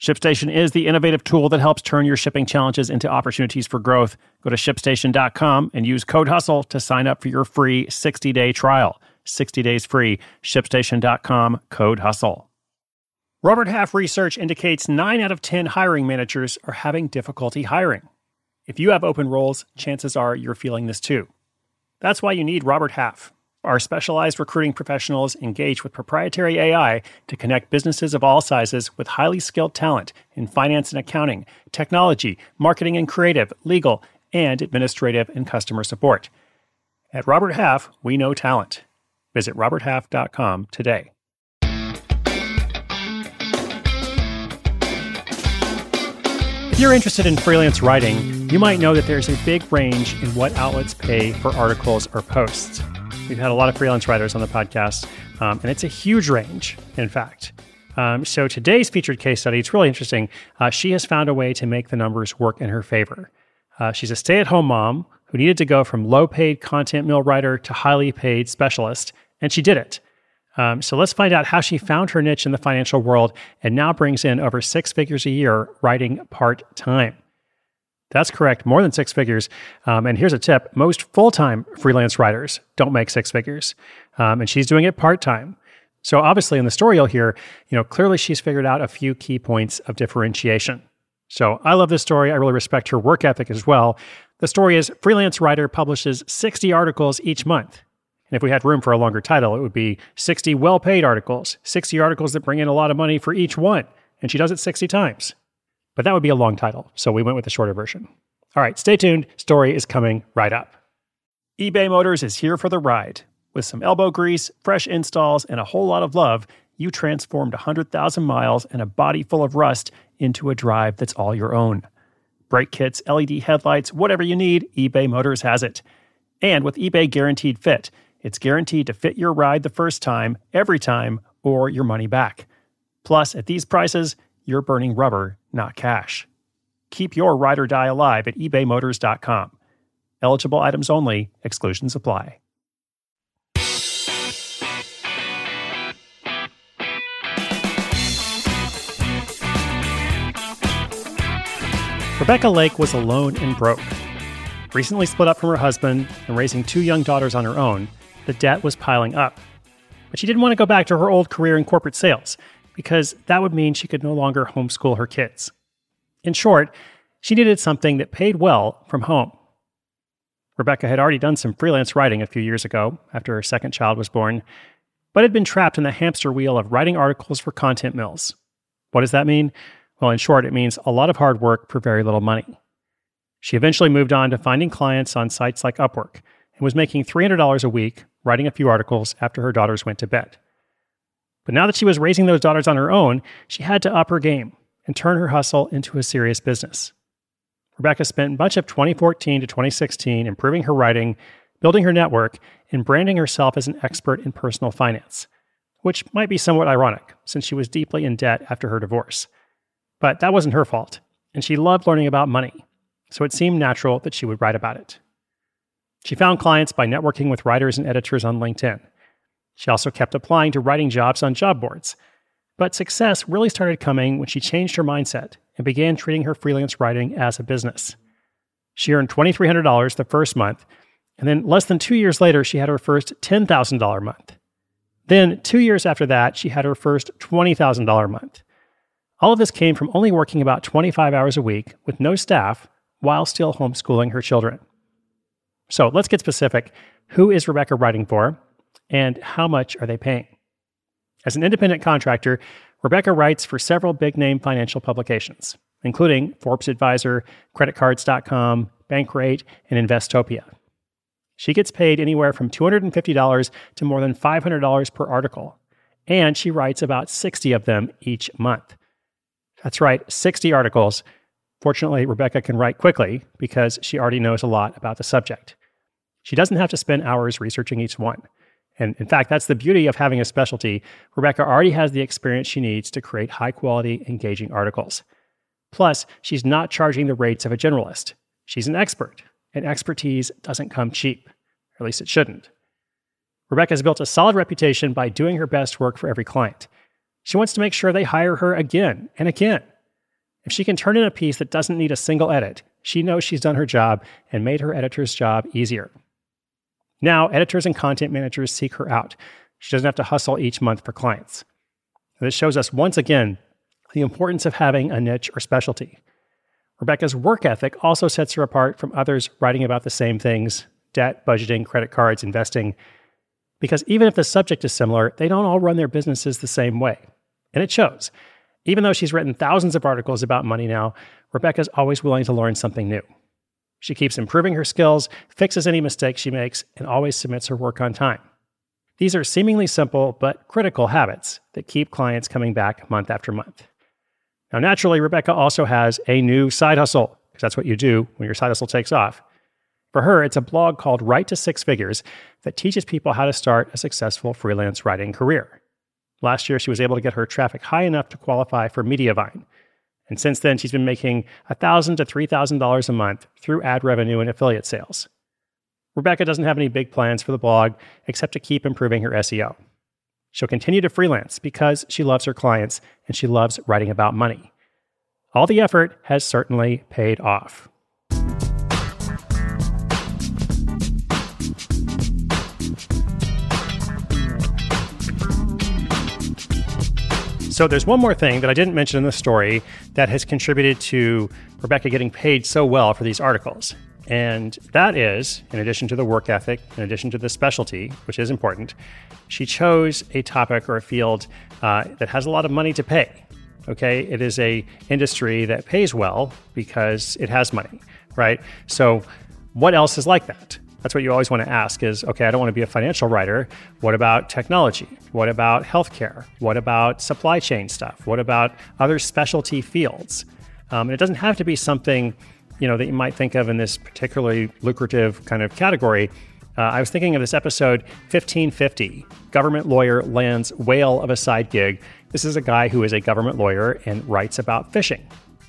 ShipStation is the innovative tool that helps turn your shipping challenges into opportunities for growth. Go to shipstation.com and use code HUSTLE to sign up for your free 60 day trial. 60 days free. ShipStation.com, code HUSTLE. Robert Half research indicates 9 out of 10 hiring managers are having difficulty hiring. If you have open roles, chances are you're feeling this too. That's why you need Robert Half. Our specialized recruiting professionals engage with proprietary AI to connect businesses of all sizes with highly skilled talent in finance and accounting, technology, marketing and creative, legal, and administrative and customer support. At Robert Half, we know talent. Visit roberthalf.com today. If you're interested in freelance writing, you might know that there's a big range in what outlets pay for articles or posts. We've had a lot of freelance writers on the podcast, um, and it's a huge range, in fact. Um, so today's featured case study, it's really interesting. Uh, she has found a way to make the numbers work in her favor. Uh, she's a stay at home mom who needed to go from low paid content mill writer to highly paid specialist, and she did it. Um, so let's find out how she found her niche in the financial world and now brings in over six figures a year writing part time. That's correct, more than six figures. Um, and here's a tip most full time freelance writers don't make six figures. Um, and she's doing it part time. So obviously, in the story you'll hear, you know, clearly she's figured out a few key points of differentiation. So I love this story. I really respect her work ethic as well. The story is freelance writer publishes 60 articles each month. And if we had room for a longer title, it would be 60 well paid articles, 60 articles that bring in a lot of money for each one. And she does it 60 times. But that would be a long title, so we went with the shorter version. All right, stay tuned. Story is coming right up. eBay Motors is here for the ride. With some elbow grease, fresh installs, and a whole lot of love, you transformed 100,000 miles and a body full of rust into a drive that's all your own. Brake kits, LED headlights, whatever you need, eBay Motors has it. And with eBay Guaranteed Fit, it's guaranteed to fit your ride the first time, every time, or your money back. Plus, at these prices, you're burning rubber, not cash. Keep your ride or die alive at ebaymotors.com. Eligible items only, exclusions apply. Rebecca Lake was alone and broke. Recently split up from her husband and raising two young daughters on her own, the debt was piling up. But she didn't want to go back to her old career in corporate sales because that would mean she could no longer homeschool her kids. In short, she needed something that paid well from home. Rebecca had already done some freelance writing a few years ago after her second child was born, but had been trapped in the hamster wheel of writing articles for content mills. What does that mean? Well, in short, it means a lot of hard work for very little money. She eventually moved on to finding clients on sites like Upwork and was making $300 a week writing a few articles after her daughters went to bed. But now that she was raising those daughters on her own, she had to up her game and turn her hustle into a serious business. Rebecca spent much of 2014 to 2016 improving her writing, building her network, and branding herself as an expert in personal finance, which might be somewhat ironic since she was deeply in debt after her divorce. But that wasn't her fault, and she loved learning about money, so it seemed natural that she would write about it. She found clients by networking with writers and editors on LinkedIn. She also kept applying to writing jobs on job boards. But success really started coming when she changed her mindset and began treating her freelance writing as a business. She earned $2,300 the first month, and then less than two years later, she had her first $10,000 month. Then, two years after that, she had her first $20,000 month. All of this came from only working about 25 hours a week with no staff while still homeschooling her children. So let's get specific. Who is Rebecca writing for? And how much are they paying? As an independent contractor, Rebecca writes for several big name financial publications, including Forbes Advisor, CreditCards.com, Bankrate, and Investopedia. She gets paid anywhere from $250 to more than $500 per article, and she writes about 60 of them each month. That's right, 60 articles. Fortunately, Rebecca can write quickly because she already knows a lot about the subject. She doesn't have to spend hours researching each one. And in fact, that's the beauty of having a specialty. Rebecca already has the experience she needs to create high quality, engaging articles. Plus, she's not charging the rates of a generalist. She's an expert, and expertise doesn't come cheap. Or at least it shouldn't. Rebecca has built a solid reputation by doing her best work for every client. She wants to make sure they hire her again and again. If she can turn in a piece that doesn't need a single edit, she knows she's done her job and made her editor's job easier. Now, editors and content managers seek her out. She doesn't have to hustle each month for clients. This shows us once again the importance of having a niche or specialty. Rebecca's work ethic also sets her apart from others writing about the same things debt, budgeting, credit cards, investing. Because even if the subject is similar, they don't all run their businesses the same way. And it shows. Even though she's written thousands of articles about money now, Rebecca's always willing to learn something new. She keeps improving her skills, fixes any mistakes she makes, and always submits her work on time. These are seemingly simple but critical habits that keep clients coming back month after month. Now, naturally, Rebecca also has a new side hustle, because that's what you do when your side hustle takes off. For her, it's a blog called Write to Six Figures that teaches people how to start a successful freelance writing career. Last year, she was able to get her traffic high enough to qualify for Mediavine, and since then, she's been making $1,000 to $3,000 a month through ad revenue and affiliate sales. Rebecca doesn't have any big plans for the blog except to keep improving her SEO. She'll continue to freelance because she loves her clients and she loves writing about money. All the effort has certainly paid off. So there's one more thing that I didn't mention in the story that has contributed to Rebecca getting paid so well for these articles. And that is, in addition to the work ethic, in addition to the specialty, which is important, she chose a topic or a field uh, that has a lot of money to pay. Okay, it is a industry that pays well because it has money, right? So, what else is like that? That's what you always want to ask is okay, I don't want to be a financial writer. What about technology? What about healthcare? What about supply chain stuff? What about other specialty fields? Um, and it doesn't have to be something you know that you might think of in this particularly lucrative kind of category. Uh, I was thinking of this episode 1550 Government Lawyer Lands Whale of a Side Gig. This is a guy who is a government lawyer and writes about fishing.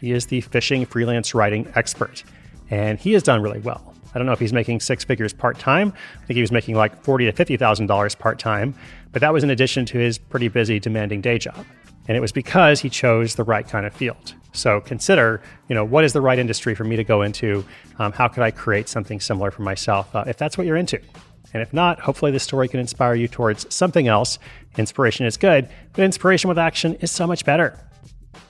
He is the fishing freelance writing expert, and he has done really well. I don't know if he's making six figures part time. I think he was making like forty to fifty thousand dollars part time, but that was in addition to his pretty busy, demanding day job. And it was because he chose the right kind of field. So consider, you know, what is the right industry for me to go into? Um, how could I create something similar for myself uh, if that's what you're into? And if not, hopefully this story can inspire you towards something else. Inspiration is good, but inspiration with action is so much better.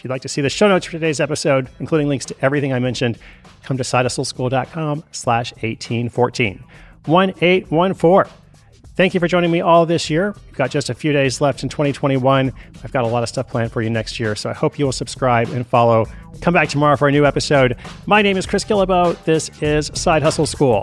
If you'd like to see the show notes for today's episode, including links to everything I mentioned, come to sidehustleschool.com slash 1814. 1814. Thank you for joining me all this year. We've got just a few days left in 2021. I've got a lot of stuff planned for you next year, so I hope you will subscribe and follow. Come back tomorrow for a new episode. My name is Chris Guillebeau. This is Side Hustle School.